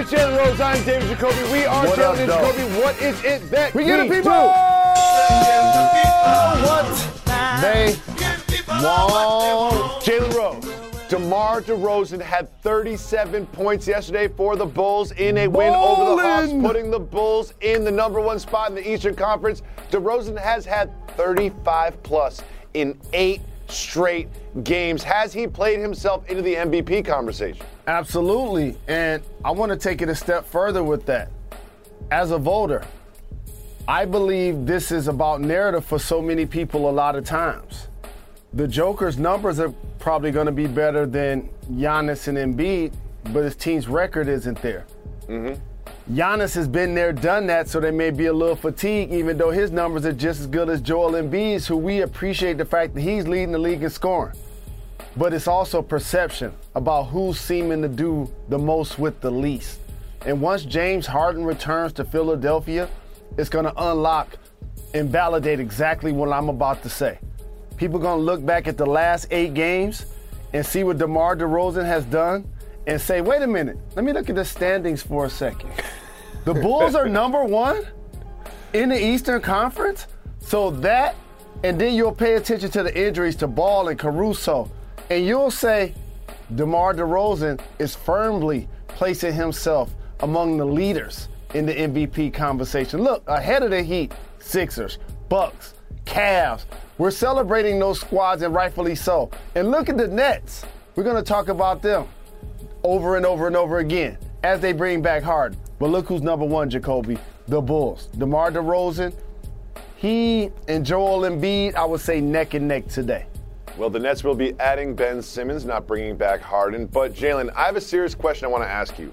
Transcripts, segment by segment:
Is Jalen Rose. I'm David Jacoby. We are What Jalen and though? Jacoby. What is it that We get the people. What they want? Jalen Rose. DeMar DeRozan had 37 points yesterday for the Bulls in a win over the Hawks, putting the Bulls in the number one spot in the Eastern Conference. DeRozan has had 35 plus in eight straight games. Has he played himself into the MVP conversation? Absolutely. And I want to take it a step further with that. As a voter, I believe this is about narrative for so many people a lot of times. The Joker's numbers are probably going to be better than Giannis and Embiid, but his team's record isn't there. Mm-hmm. Giannis has been there, done that, so they may be a little fatigued, even though his numbers are just as good as Joel Embiid's, who we appreciate the fact that he's leading the league in scoring. But it's also perception about who's seeming to do the most with the least. And once James Harden returns to Philadelphia, it's going to unlock and validate exactly what I'm about to say. People going to look back at the last eight games and see what DeMar DeRozan has done and say, wait a minute, let me look at the standings for a second. The Bulls are number one in the Eastern Conference. So that, and then you'll pay attention to the injuries to Ball and Caruso, and you'll say DeMar DeRozan is firmly placing himself among the leaders in the MVP conversation. Look, ahead of the Heat, Sixers, Bucks, Cavs. We're celebrating those squads, and rightfully so. And look at the Nets. We're going to talk about them over and over and over again as they bring back Harden. But look who's number one, Jacoby. The Bulls. DeMar DeRozan, he and Joel Embiid, I would say neck and neck today. Well, the Nets will be adding Ben Simmons, not bringing back Harden. But Jalen, I have a serious question I want to ask you.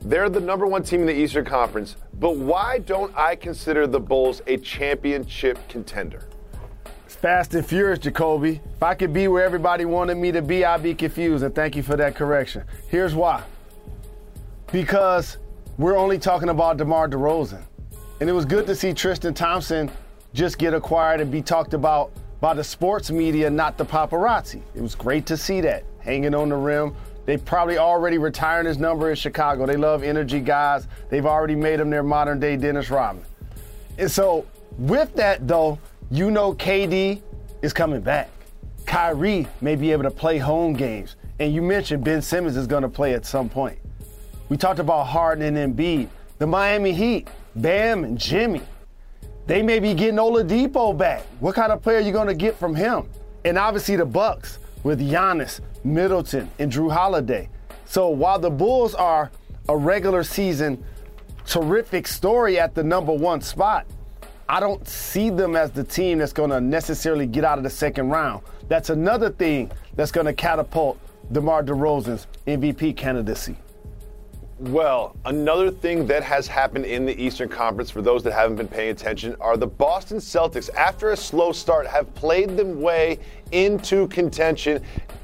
They're the number one team in the Eastern Conference, but why don't I consider the Bulls a championship contender? It's fast and furious, Jacoby. If I could be where everybody wanted me to be, I'd be confused. And thank you for that correction. Here's why. Because we're only talking about DeMar DeRozan. And it was good to see Tristan Thompson just get acquired and be talked about by the sports media, not the paparazzi. It was great to see that hanging on the rim. They probably already retiring his number in Chicago. They love energy guys. They've already made him their modern day Dennis Rodman. And so, with that though, you know KD is coming back. Kyrie may be able to play home games. And you mentioned Ben Simmons is going to play at some point. We talked about Harden and Embiid. The Miami Heat, Bam and Jimmy. They may be getting Oladipo back. What kind of player are you going to get from him? And obviously the Bucks with Giannis, Middleton, and Jrue Holiday. So while the Bulls are a regular season terrific story at the number one spot, I don't see them as the team that's going to necessarily get out of the second round. That's another thing that's going to catapult DeMar DeRozan's MVP candidacy. Well, another thing that has happened in the Eastern Conference, for those that haven't been paying attention, are the Boston Celtics, after a slow start, have played them way into contention.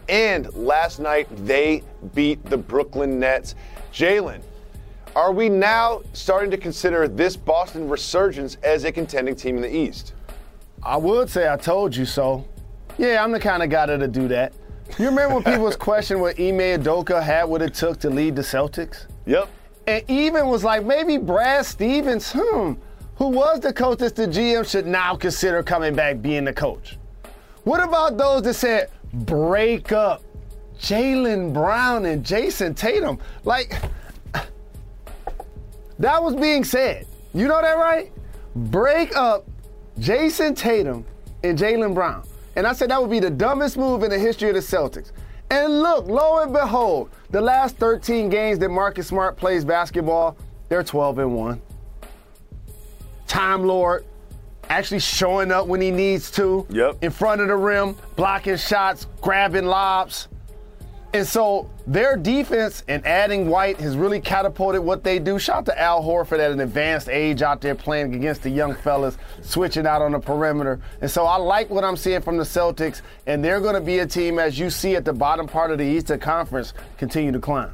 And last night, they beat the Brooklyn Nets. Jalen, are we now starting to consider this Boston resurgence as a contending team in the East? I would say I told you so. Yeah, I'm the kind of guy that'll do that. You remember when people was questioning what Ime Adoka had what it took to lead the Celtics? Yep. And even was like, maybe Brad Stevens, hmm, who was the coach that's the GM, should now consider coming back being the coach. What about those that said, break up Jaylen Brown and Jayson Tatum? Like, that was being said. You know that, right? Break up Jayson Tatum and Jaylen Brown. And I said that would be the dumbest move in the history of the Celtics. And look, lo and behold, the last 13 games that Marcus Smart plays basketball, they're 12 and 1. Time Lord, actually showing up when he needs to. Yep. In front of the rim, blocking shots, grabbing lobs. And so their defense and adding White has really catapulted what they do. Shout out to Al Horford at an advanced age out there playing against the young fellas, switching out on the perimeter. And so I like what I'm seeing from the Celtics, and they're going to be a team, as you see at the bottom part of the Eastern Conference, continue to climb.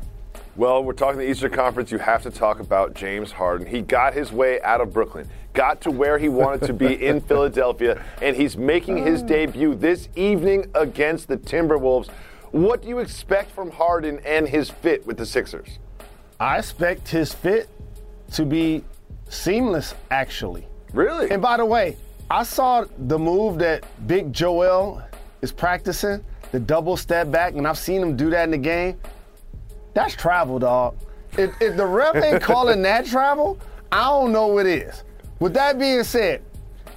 Well, we're talking the Eastern Conference. You have to talk about James Harden. He got his way out of Brooklyn, got to where he wanted to be in Philadelphia, and he's making his debut this evening against the Timberwolves. What do you expect from Harden and his fit with the Sixers? I expect his fit to be seamless, actually. Really? And by the way, I saw the move that Big Joel is practicing, the double step back, and I've seen him do that in the game. That's travel, dog. If, if the ref ain't calling that travel, I don't know what is. With that being said,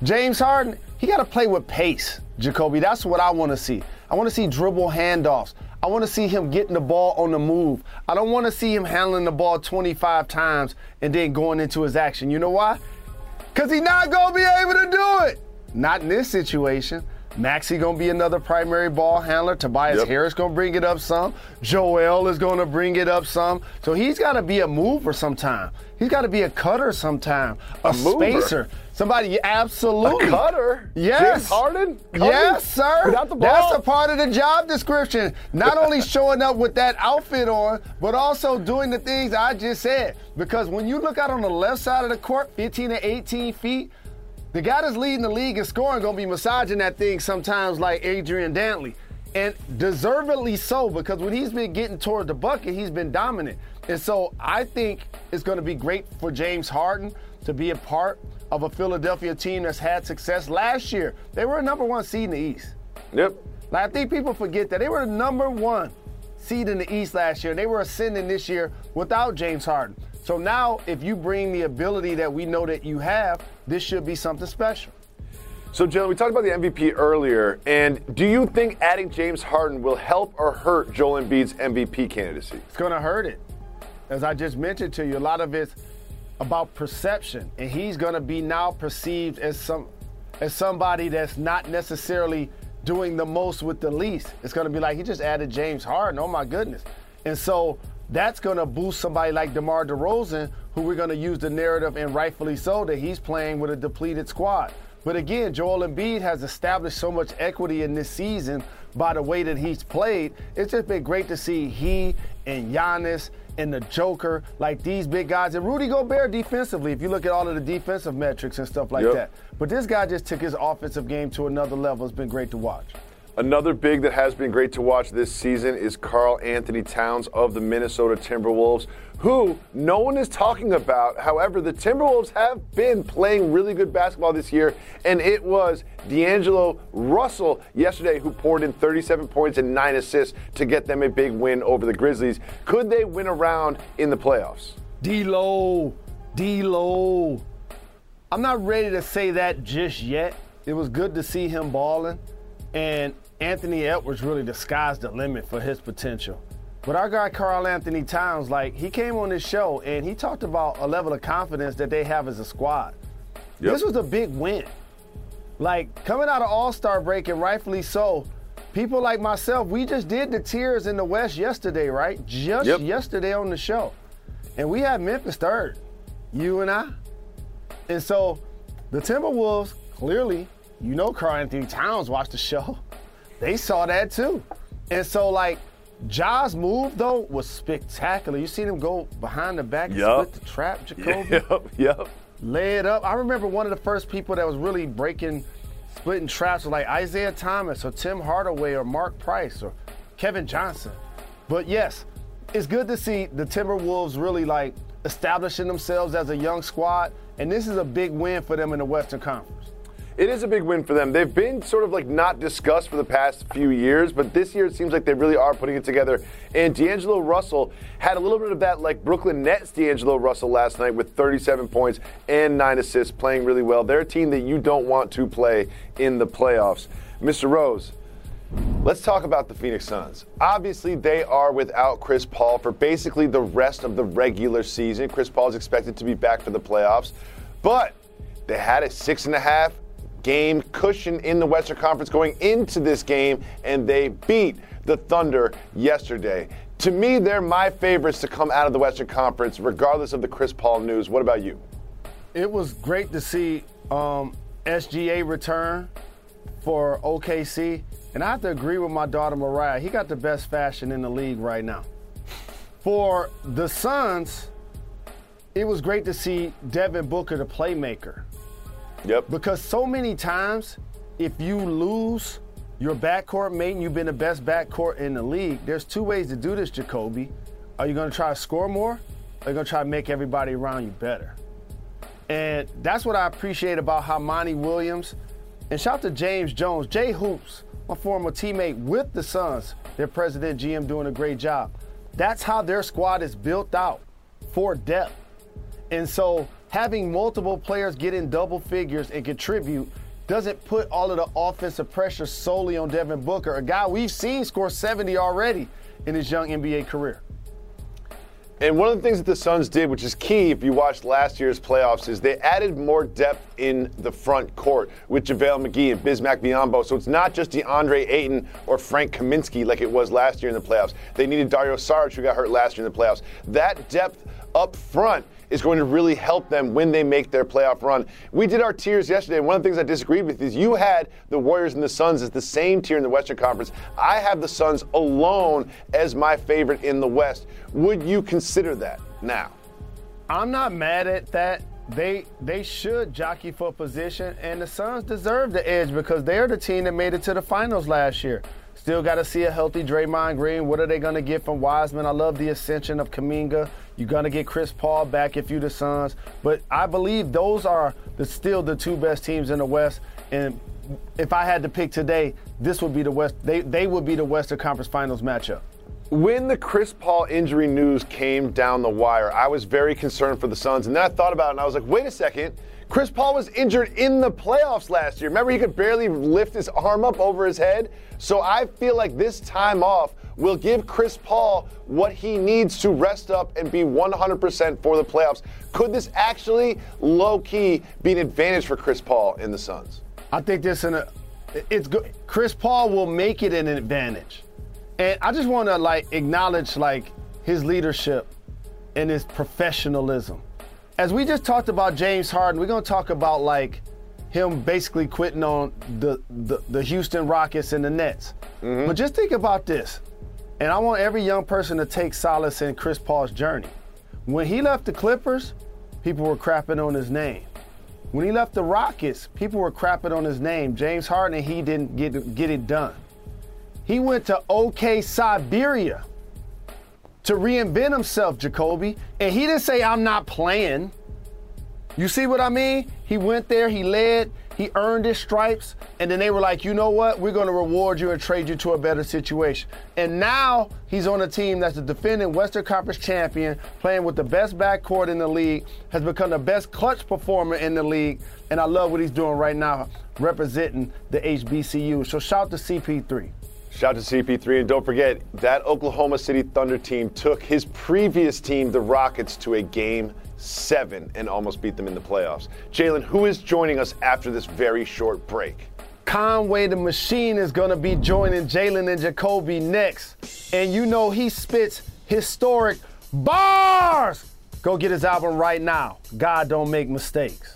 James Harden, he got to play with pace, Jacoby. That's what I want to see. I want to see dribble handoffs. I want to see him getting the ball on the move. I don't want to see him handling the ball 25 times and then going into his action. You know why? Because he's not going to be able to do it. Not in this situation. Maxey gonna be another primary ball handler. Tobias Yep. Harris gonna bring it up some. Joel is gonna bring it up some. So he's gotta be a mover sometime. He's gotta be a cutter sometime. A, A spacer. Somebody absolutely. A cutter? Yes. James Harden? Cutting? Yes, sir. Without the That's a part of the job description. Not only showing up with that outfit on, but also doing the things I just said. Because when you look out on the left side of the court, 15 to 18 feet, the guy that's leading the league in scoring gonna be massaging that thing sometimes like Adrian Dantley. And deservedly so, because when he's been getting toward the bucket, he's been dominant. And so I think it's gonna be great for James Harden to be a part of a Philadelphia team that's had success last year. They were a number one seed in the East. Yep. Like, I think people forget that they were the number one seed in the East last year, and they were ascending this year without James Harden. So now, if you bring the ability that we know that you have, this should be something special. So, Jill, we talked about the MVP earlier, and do you think adding James Harden will help or hurt Joel Embiid's MVP candidacy? It's going to hurt it. As I just mentioned to you, a lot of it's about perception, and he's going to be now perceived as some as somebody that's not necessarily doing the most with the least. It's going to be like he just added James Harden. Oh my goodness! And so that's going to boost somebody like DeMar DeRozan, who we're going to use the narrative, and rightfully so, that he's playing with a depleted squad. But again, Joel Embiid has established so much equity in this season by the way that he's played. It's just been great to see he and Giannis and the Joker, like these big guys, and Rudy Gobert defensively. If you look at all of the defensive metrics and stuff like Yep. that, but this guy just took his offensive game to another level. It's been great to watch. Another big that has been great to watch this season is Karl-Anthony Towns of the Minnesota Timberwolves, who no one is talking about. However, the Timberwolves have been playing really good basketball this year, and it was D'Angelo Russell yesterday who poured in 37 points and nine assists to get them a big win over the Grizzlies. Could they win around in the playoffs? D-Lo, D-Lo. I'm not ready to say that just yet. It was good to see him balling, and Anthony Edwards really the sky's the limit for his potential. But our guy Karl-Anthony Towns, like he came on this show and he talked about a level of confidence that they have as a squad. Yep. This was a big win. Like coming out of All Star break, and rightfully so. People like myself, we just did the tiers in the West yesterday, right? Just Yep. yesterday on the show. And we had Memphis third, you and I. And so the Timberwolves, clearly, you know Karl-Anthony Towns watched the show. They saw that too. And so like Ja's move though was spectacular. You seen him go behind the back and split the trap, Jacoby? Yep, yep. lay it up. I remember one of the first people that was really breaking, splitting traps was like Isaiah Thomas or Tim Hardaway or Mark Price or Kevin Johnson. But yes, it's good to see the Timberwolves really like establishing themselves as a young squad, and this is a big win for them in the Western Conference. It is a big win for them. They've been sort of like not discussed for the past few years, but this year it seems like they really are putting it together. And D'Angelo Russell had a little bit of that like Brooklyn Nets D'Angelo Russell last night with 37 points and nine assists, playing really well. They're a team that you don't want to play in the playoffs. Mr. Rose, Let's talk about the Phoenix Suns. Obviously, they are without Chris Paul for basically the rest of the regular season. Chris Paul is expected to be back for the playoffs, but they had a six and a half game cushion in the Western Conference going into this game, and they beat the Thunder yesterday. To me, they're my favorites to come out of the Western Conference, regardless of the Chris Paul news. What about you? It was great to see um, SGA return for OKC. And I have to agree with my daughter Mariah. He got the best fashion in the league right now. For the Suns, it was great to see Devin Booker, the playmaker. Yep. Because so many times, if you lose your backcourt mate and you've been the best backcourt in the league, there's two ways to do this, Jacoby. Are you going to try to score more? Or are you going to try to make everybody around you better? And that's what I appreciate about how Monty Williams and shout out to James Jones, Jay Hoops, my former teammate with the Suns, their president GM doing a great job. That's how their squad is built out for depth. And so having multiple players get in double figures and contribute doesn't put all of the offensive pressure solely on Devin Booker, a guy we've seen score 70 already in his young NBA career. And one of the things that the Suns did, which is key if you watched last year's playoffs, is they added more depth in the front court with JaVale McGee and Bismack Biyombo. So it's not just DeAndre Ayton or Frank Kaminsky like it was last year in the playoffs. They needed Dario Saric, who got hurt last year in the playoffs. That depth up front is going to really help them when they make their playoff run. We did our tiers yesterday, and one of the things I disagreed with is you had the Warriors and the Suns as the same tier in the Western Conference. I have the Suns alone as my favorite in the West. Would you consider that now? I'm not mad at that. They they should jockey for position, and the Suns deserve the edge because they're the team that made it to the finals last year. Still got to see a healthy Draymond Green. What are they going to get from Wiseman? I love the ascension of Kuminga. You're going to get Chris Paul back if you're the Suns. But I believe those are the, still the two best teams in the West. And if I had to pick today, this would be the West. They, they would be the Western Conference Finals matchup. When the Chris Paul injury news came down the wire, I was very concerned for the Suns. And then I thought about it and I was like, wait a second. Chris Paul was injured in the playoffs last year. Remember, he could barely lift his arm up over his head? So I feel like this time off will give Chris Paul what he needs to rest up and be 100% for the playoffs. Could this actually, low key, be an advantage for Chris Paul in the Suns? I think this in a, it's good. Chris Paul will make it an advantage, and I just want to like acknowledge like his leadership and his professionalism. As we just talked about James Harden, we're gonna talk about like him basically quitting on the, the, the Houston Rockets and the Nets. Mm-hmm. But just think about this. And I want every young person to take solace in Chris Paul's journey. When he left the Clippers, people were crapping on his name. When he left the Rockets, people were crapping on his name. James Harden, he didn't get, get it done. He went to OK Siberia to reinvent himself, Jacoby. And he didn't say, I'm not playing. You see what I mean? He went there, he led, he earned his stripes, and then they were like, you know what? We're going to reward you and trade you to a better situation. And now he's on a team that's the defending Western Conference champion, playing with the best backcourt in the league, has become the best clutch performer in the league, and I love what he's doing right now, representing the HBCU. So shout to CP3. Shout to CP3, and don't forget that Oklahoma City Thunder team took his previous team, the Rockets, to a game seven and almost beat them in the playoffs. Jalen, who is joining us after this very short break? Conway the Machine is going to be joining Jalen and Jacoby next. And you know he spits historic bars. Go get his album right now. God don't make mistakes.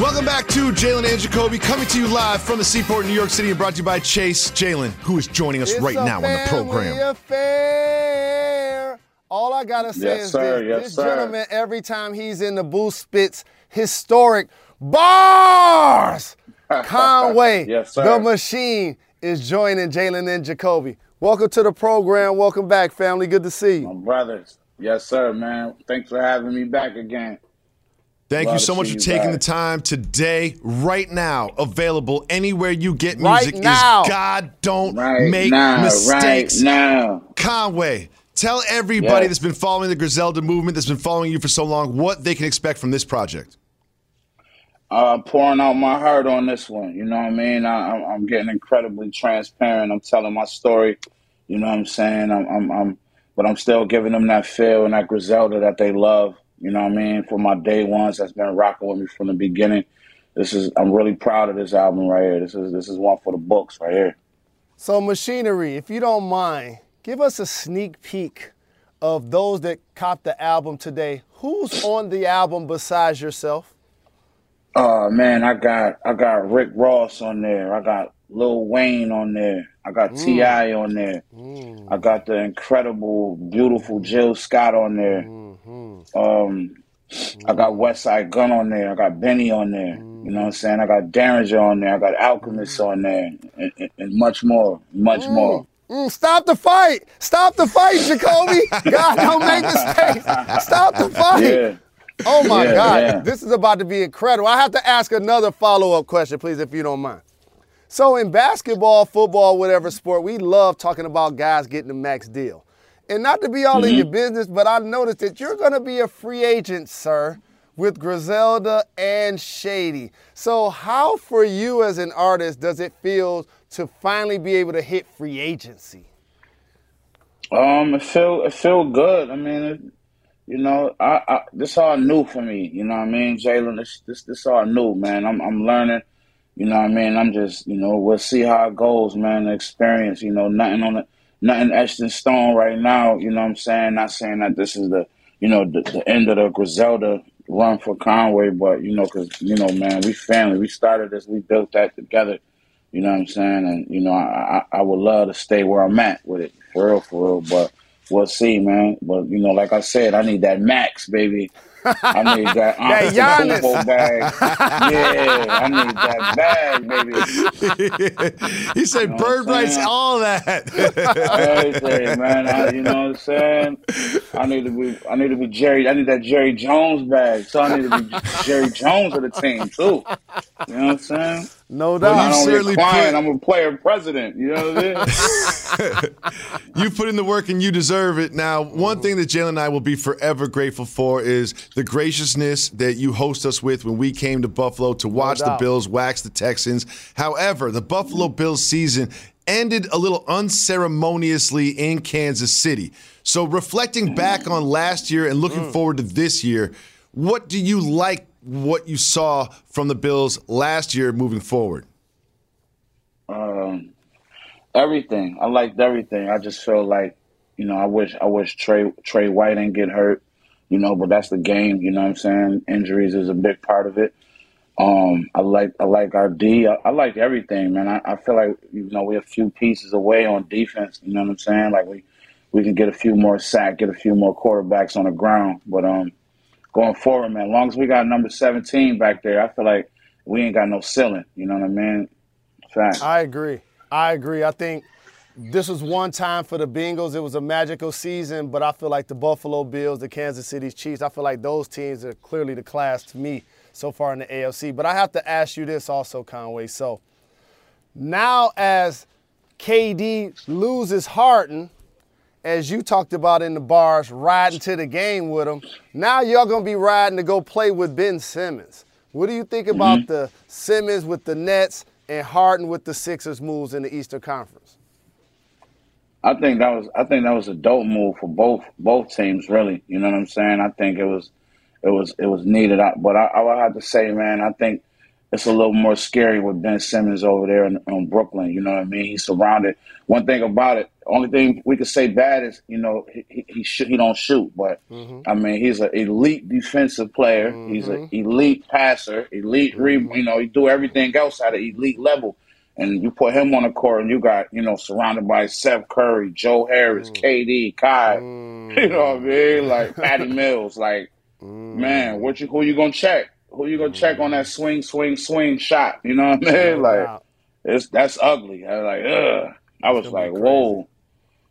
Welcome back to Jalen and Jacoby, coming to you live from the Seaport, New York City, and brought to you by Chase. Jalen, who is joining us It's right now on the family program. affair. All I gotta say Yes, is sir. this: Yes, this sir. gentleman, every time he's in the booth, spits historic bars. Conway, Yes, sir. the machine, is joining Jalen and Jacoby. Welcome to the program. Welcome back, family. Good to see you. My brothers. Yes, sir, man. Thanks for having me back again. Thank you so much for taking the time today, right now, available anywhere you get Right music. now. Is God don't Right make now, mistakes. right now. Conway, tell everybody Yes. that's been following the Griselda movement, that's been following you for so long, what they can expect from this project. Uh, pouring out my heart on this one. You know what I mean? I, I'm, I'm getting incredibly transparent. I'm telling my story. You know what I'm saying? I'm, I'm, I'm, but I'm still giving them that feel and that Griselda that they love. You know what I mean? For my day ones that's been rocking with me from the beginning. This is I'm really proud of this album right here. This is this is one for the books right here. So, machinery, if you don't mind, give us a sneak peek of those that copped the album today. Who's on the album besides yourself? Oh man, I got I got Rick Ross on there. I got Lil Wayne on there. I got mm. T.I. on there. Mm. I got the incredible, beautiful Jill Scott on there. Mm-hmm. Um, I got Westside Gunn on there. I got Benny on there. You know what I'm saying? I got Daringer on there. I got Alchemist on there, and, and, and much more, much more. Mm, stop the fight! Stop the fight, Jacoby! God, don't make mistakes. Stop the fight! Yeah. Oh my Yeah, God, yeah. this is about to be incredible. I have to ask another follow-up question, please, if you don't mind. So in basketball, football, whatever sport, we love talking about guys getting the max deal. And not to be all in your business, but I noticed that you're going to be a free agent, sir, with Griselda and Shady. So how for you as an artist does it feel to finally be able to hit free agency? Um, it feel it feel good. I mean, it, you know, I, I this all new for me. You know what I mean, Jalen? This this this all new, man. I'm I'm learning. You know what I mean? I'm just, you know, we'll see how it goes, man. The experience, you know, nothing on the nothing etched in stone right now. You know what I'm saying? Not saying that this is the, you know, the, the end of the Griselda run for Conway, but you know, because you know, man, we family. We started this. We built that together. You know what I'm saying? And you know, I I, I would love to stay where I'm at with it, for real, for real. But we'll see, man. But you know, like I said, I need that max, baby. I need that That Giannis. Antetokounmpo bag. Yeah, I need that bag, baby. he said know bird what rights, all that. Everything, man. I, you know what I'm saying? I need to be. I need to be Jerry. I need that Jerry Jones bag. So I need to be Jerry Jones of the team too. You know what I'm saying? No doubt. don't certainly get client. put- I'm a player president. You know what I mean? you put in the work and you deserve it. Now, one thing that Jalen and I will be forever grateful for is the graciousness that you host us with when we came to Buffalo to watch the. Bills wax the Texans. However, the Buffalo Bills season ended a little unceremoniously in Kansas City. So, reflecting back on last year and looking mm. forward to this year, what do you like what you saw from the Bills last year moving forward? um, everything. I liked everything. I just feel like, you know, I wish I wish Trey Trey White didn't get hurt, you know, but that's the game. You know what I'm saying? Injuries is a big part of it. Um, I like I like our D. I, I like everything, man. I, I feel like you know we're a few pieces away on defense. You know what I'm saying? Like we we can get a few more sack, get a few more quarterbacks on the ground. But um, going forward, man, as long as we got number 17 back there, I feel like we ain't got no ceiling. You know what I mean? Fact. I agree. I agree. I think this was one time for the Bengals. It was a magical season, but I feel like the Buffalo Bills, the Kansas City Chiefs, I feel like those teams are clearly the class to me so far in the AFC. But I have to ask you this also, Conway. So now as KD loses Harden as you talked about in the bars, riding to the game with him. Now y'all gonna be riding to go play with Ben Simmons. What do you think about mm-hmm. the Simmons with the Nets and Harden with the Sixers moves in the Eastern Conference? I think that was I think that was a dope move for both both teams. Really, you know what I'm saying? I think it was it was it was needed. But I, I would have to say, man, I think it's a little more scary with Ben Simmons over there in, in, Brooklyn. You know what I mean? He's surrounded. One thing about it, only thing we could say bad is you know he he, sh- he don't shoot, but mm-hmm. I mean he's an elite defensive player. Mm-hmm. He's an elite passer, elite mm-hmm. You know he do everything else at an elite level. And you put him on the court, and you got you know surrounded by Seth Curry, Joe Harris, mm. KD, Kai. You know what I mean? Like Patty Mills. Like man, what you who you gonna check? who you gonna check on that swing, swing, swing shot? You know what I mean? Like it's that's ugly. I was like, ugh. I was like, whoa.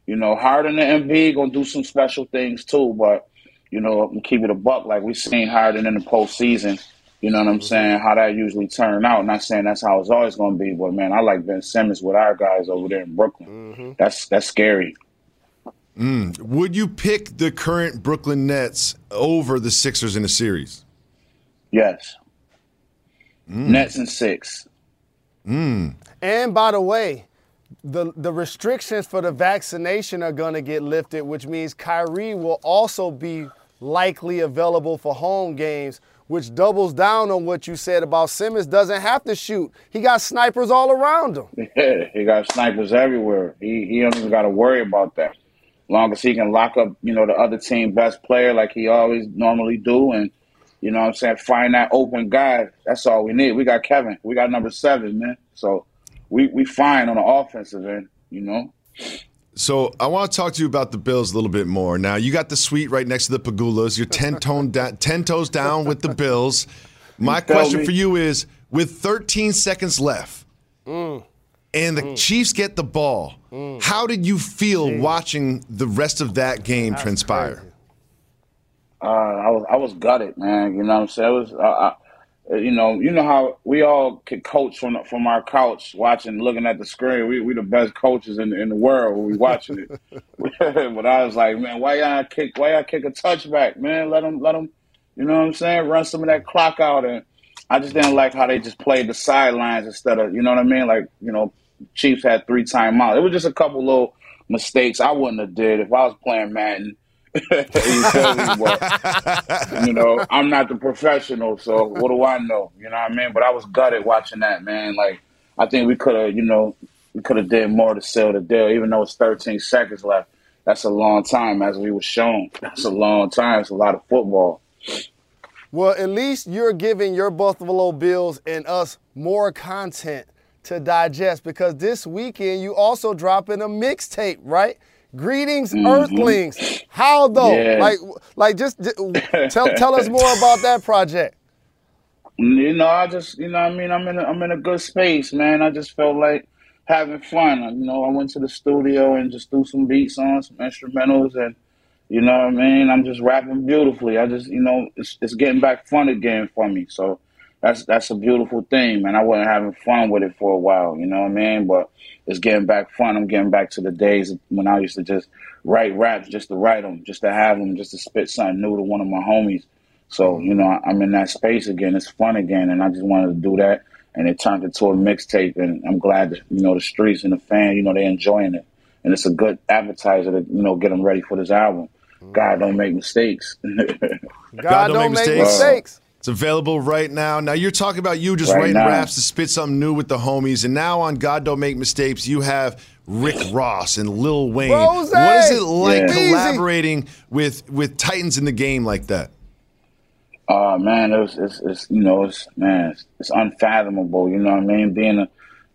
You know, Harden and Embiid gonna do some special things too, but you know, keep it a buck. Like we seen Harden in the postseason. You know what I'm saying? How that usually turn out. Not saying that's how it's always gonna be, but man, I like Ben Simmons with our guys over there in Brooklyn. Mm-hmm. That's that's scary. Mm. Would you pick the current Brooklyn Nets over the Sixers in a series? Yes. Mm. Nets and six. Mm. And by the way, the the restrictions for the vaccination are going to get lifted, which means Kyrie will also be likely available for home games, which doubles down on what you said about Simmons doesn't have to shoot. He got snipers all around him. Yeah, he got snipers everywhere. He he don't even got to worry about that. Long as he can lock up, you know, the other team best player like he always normally do, and you know what I'm saying? Find that open guy. That's all we need. We got Kevin. We got number seven, man. So we we fine on the offensive end, you know. So I want to talk to you about the Bills a little bit more. Now you got the suite right next to the Pegulas. You're ten tone da- ten toes down with the Bills. My question me. for you is: with 13 seconds left, mm. and the mm. Chiefs get the ball, mm. how did you feel Jeez. watching the rest of that game That's transpire? Uh, I was I was gutted, man. You know what I'm saying? It was, uh, I, Uh, you know, you know how we all could coach from from our couch, watching, looking at the screen. We we the best coaches in the, in the world when we watching it. but I was like, man, why y'all kick? Why y'all kick a touchback, man? Let them let them, you know what I'm saying? Run some of that clock out, and I just didn't like how they just played the sidelines instead of, you know what I mean? Like, you know, Chiefs had three timeouts. It was just a couple little mistakes I wouldn't have did if I was playing Madden you, you know, I'm not the professional, so what do I know? You know what I mean? But I was gutted watching that, man. Like, I think we could have, you know, we could have did more to seal the deal, even though it's 13 seconds left. That's a long time, as we were shown. That's a long time. It's a lot of football. Well, at least you're giving your Buffalo Bills and us more content to digest because this weekend you also dropping a mixtape, right? Greetings, mm-hmm. Earthlings. How though? Yeah. Like, like just, just tell tell us more about that project. You know, I just, you know, I mean, I'm in, a, I'm in a good space, man. I just felt like having fun. You know, I went to the studio and just threw some beats on, some instrumentals, and you know what I mean. I'm just rapping beautifully. I just, you know, it's it's getting back fun again for me. So that's that's a beautiful thing, man. I wasn't having fun with it for a while, you know what I mean? But it's getting back fun. I'm getting back to the days when I used to just write raps just to write them, just to have them, just to spit something new to one of my homies. So you know, I'm in that space again. It's fun again, and I just wanted to do that. And it turned into a mixtape, and I'm glad that you know the streets and the fan, you know, they're enjoying it, and it's a good advertiser to you know get them ready for this album. Mm. God don't make mistakes. God, God, don't, don't make, mistakes. mistakes. It's available right now. Now you're talking about you just right writing now. raps to spit something new with the homies, and now on God Don't Make Mistakes, you have Rick Ross and Lil Wayne. Rose, what is it like yeah. collaborating with with Titans in the game like that? Oh uh, man, it was, it's, it's you know it's man it's, it's, unfathomable. You know what I mean? Being a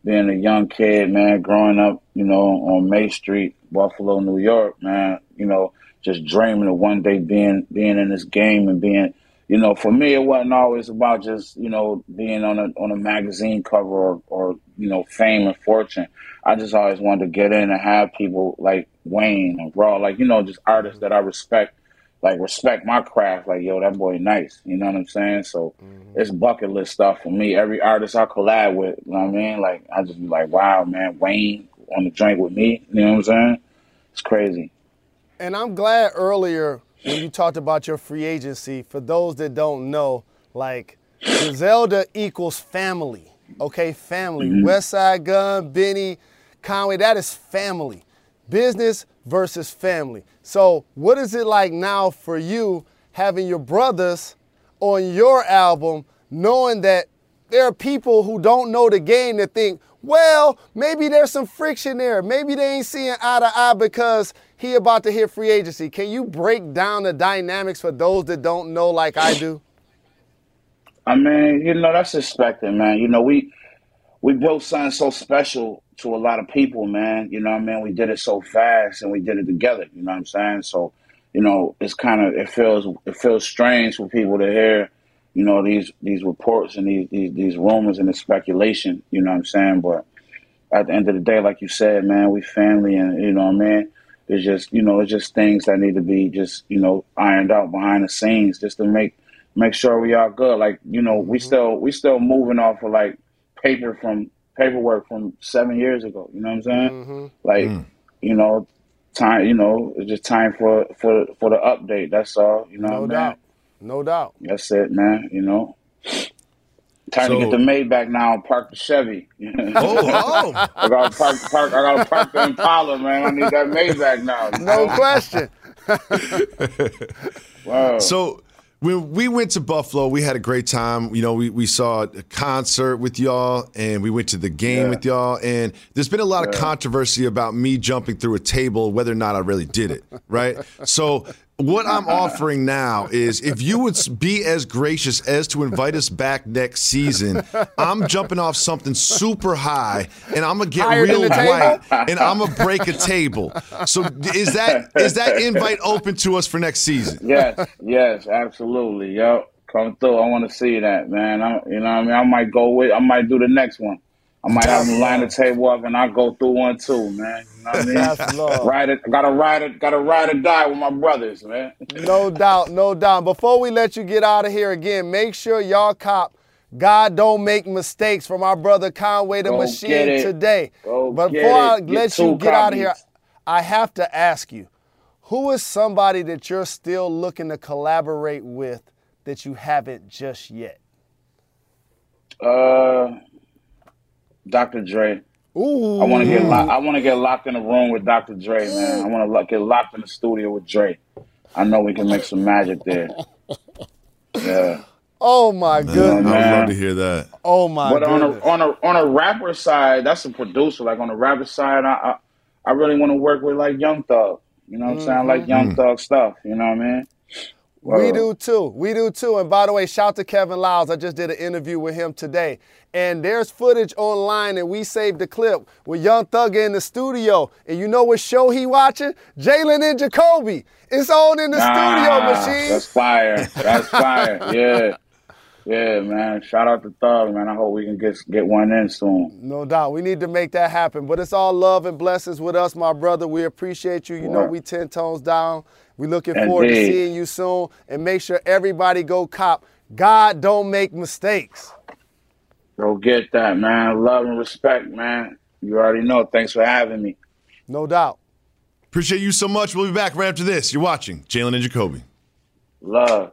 being a young kid, man, growing up, you know, on May Street, Buffalo, New York, man, you know, just dreaming of one day being being in this game and being you know, for me, it wasn't always about just you know being on a on a magazine cover or, or you know fame and fortune. I just always wanted to get in and have people like Wayne and Raw, like you know, just artists that I respect, like respect my craft. Like yo, that boy nice. You know what I'm saying? So mm-hmm. it's bucket list stuff for me. Every artist I collab with, you know what I mean? Like I just be like, wow, man, Wayne on the drink with me. You know what I'm saying? It's crazy. And I'm glad earlier when you talked about your free agency, for those that don't know, like Griselda equals family. Okay, family. Mm-hmm. Westside Gunn, Benny, Conway, that is family. Business versus family. So, what is it like now for you having your brothers on your album, knowing that there are people who don't know the game that think, well, maybe there's some friction there. Maybe they ain't seeing eye to eye because he about to hit free agency. Can you break down the dynamics for those that don't know like I do? I mean, you know, that's expected, man. You know, we we built something so special to a lot of people, man. You know I mean? We did it so fast and we did it together, you know what I'm saying? So, you know, it's kind of it feels it feels strange for people to hear, you know, these these reports and these these, these rumors and the speculation, you know what I'm saying? But at the end of the day, like you said, man, we family and you know what I mean? It's just, you know, it's just things that need to be just, you know, ironed out behind the scenes just to make make sure we are good. Like, you know, we mm-hmm. still we still moving off of like paper from paperwork from seven years ago. You know what I'm saying? Mm-hmm. Like, mm. you know, time. You know, it's just time for for for the update. That's all. You know, No man. doubt. No doubt. That's it, man. You know. Time to get the Maybach now and park the Chevy. Oh, oh. I gotta park, park. I gotta park the Impala, man. I need that Maybach now. No question. Wow. So when we went to Buffalo, we had a great time. You know, we, we saw a concert with y'all and we went to the game Yeah. with y'all. And there's been a lot of controversy about me jumping through a table, whether or not I really did it, right? so what I'm offering now is if you would be as gracious as to invite us back next season, I'm jumping off something super high and I'm gonna get Higher real white and I'm gonna break a table. So is that is that invite open to us for next season? Yes, yes, absolutely. Yo, come through. I want to see that, man. I, you know, what I mean, I might go with. I might do the next one. I might have them line the table up, and I'll go through one too, man. You know what I mean? That's love. Ride it. Gotta ride it. Gotta ride or die with my brothers, man. No doubt, no doubt. Before we let you get out of here again, make sure y'all cop God don't make mistakes from our brother Conway the Go Machine today. Go but before I. Let you get out of here. I have to ask you, who is somebody that you're still looking to collaborate with that you haven't just yet? Uh, Dr. Dre. Ooh. I want to get. Lo- I want to get locked in a room with Dr. Dre, man. I want to lo- get locked in the studio with Dre. I know we can make some magic there. Yeah. Oh my I would love to hear that. Oh my But on a on a on a rapper side, that's a producer. Like on the rapper side, I I, I really want to work with like Young Thug. You know what I'm mm-hmm. saying? I like Young mm. Thug stuff. You know what I mean? We do too. We do too. And by the way, shout to Kevin Liles. I just did an interview with him today. And there's footage online, and we saved the clip with Young Thug in the studio. And you know what show he watching? Jalen and Jacoby. It's on in the studio, Ah, machine. That's fire. That's fire. yeah. Yeah, man. Shout out to Thug, man. I hope we can get get one in soon. No doubt. We need to make that happen. But it's all love and blessings with us, my brother. We appreciate you. You know, we 10 tones down. We looking forward to seeing you soon. And make sure everybody go cop. God don't make mistakes. Go get that, man. Love and respect, man. You already know. Thanks for having me. No doubt. Appreciate you so much. We'll be back right after this. You're watching Jalen and Jacoby. Love.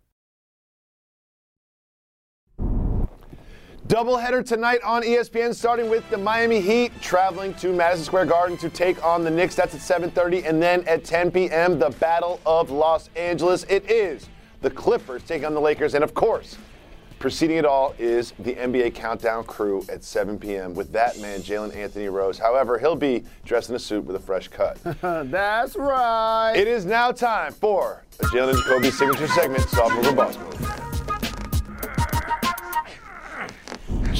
Doubleheader tonight on ESPN, starting with the Miami Heat traveling to Madison Square Garden to take on the Knicks. That's at 7:30, and then at 10 p.m. the Battle of Los Angeles. It is the Clippers taking on the Lakers, and of course, preceding it all is the NBA Countdown Crew at 7 p.m. with that man, Jalen Anthony Rose. However, he'll be dressed in a suit with a fresh cut. That's right. it is now time for a Jalen and Jacoby signature segment, Soft Move or Boss Move.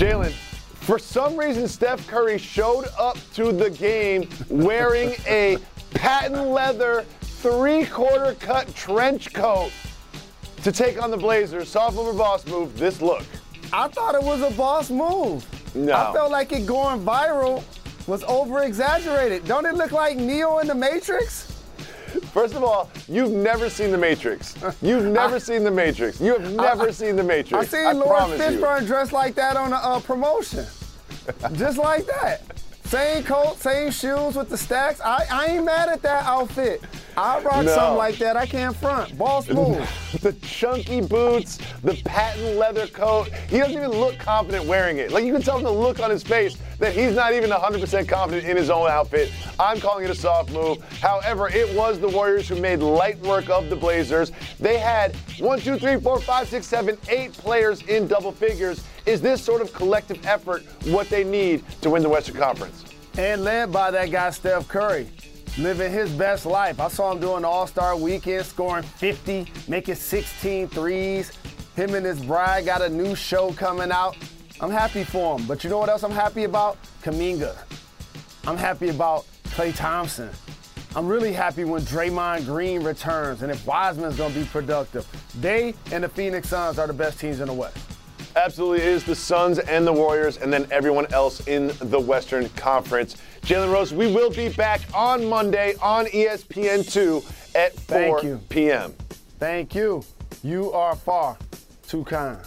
Jalen, for some reason, Steph Curry showed up to the game wearing a patent leather three quarter cut trench coat to take on the Blazers. Or boss move? This look. I thought it was a boss move. No. I felt like it going viral was over exaggerated. Don't it look like Neo in the Matrix? First of all, you've never seen The Matrix. You've never seen The Matrix. You have never I, seen The Matrix. I've seen I Laurence. Fishburne dressed like that on a uh, promotion. Just like that. Same coat, same shoes with the stacks. I, I ain't mad at that outfit. I rock No. something like that. I can't front. Boss move. the chunky boots, the patent leather coat. He doesn't even look confident wearing it. Like you can tell from the look on his face that he's not even 100% confident in his own outfit. I'm calling it a soft move. However, it was the Warriors who made light work of the Blazers. They had one, two, three, four, five, six, seven, eight players in double figures. Is this sort of collective effort what they need to win the Western Conference? and led by that guy Steph Curry, living his best life. I saw him doing All-Star weekend, scoring 50, making 16 threes. Him and his bride got a new show coming out. I'm happy for him. But you know what else I'm happy about? Kuminga. I'm happy about Klay Thompson. I'm really happy when Draymond Green returns and if Wiseman's gonna be productive. They and the Phoenix Suns are the best teams in the West. Absolutely is the Suns and the Warriors, and then everyone else in the Western Conference. Jalen Rose, we will be back on Monday on E ESPN2 at 4 Thank you. p.m. Thank you. You are far too kind.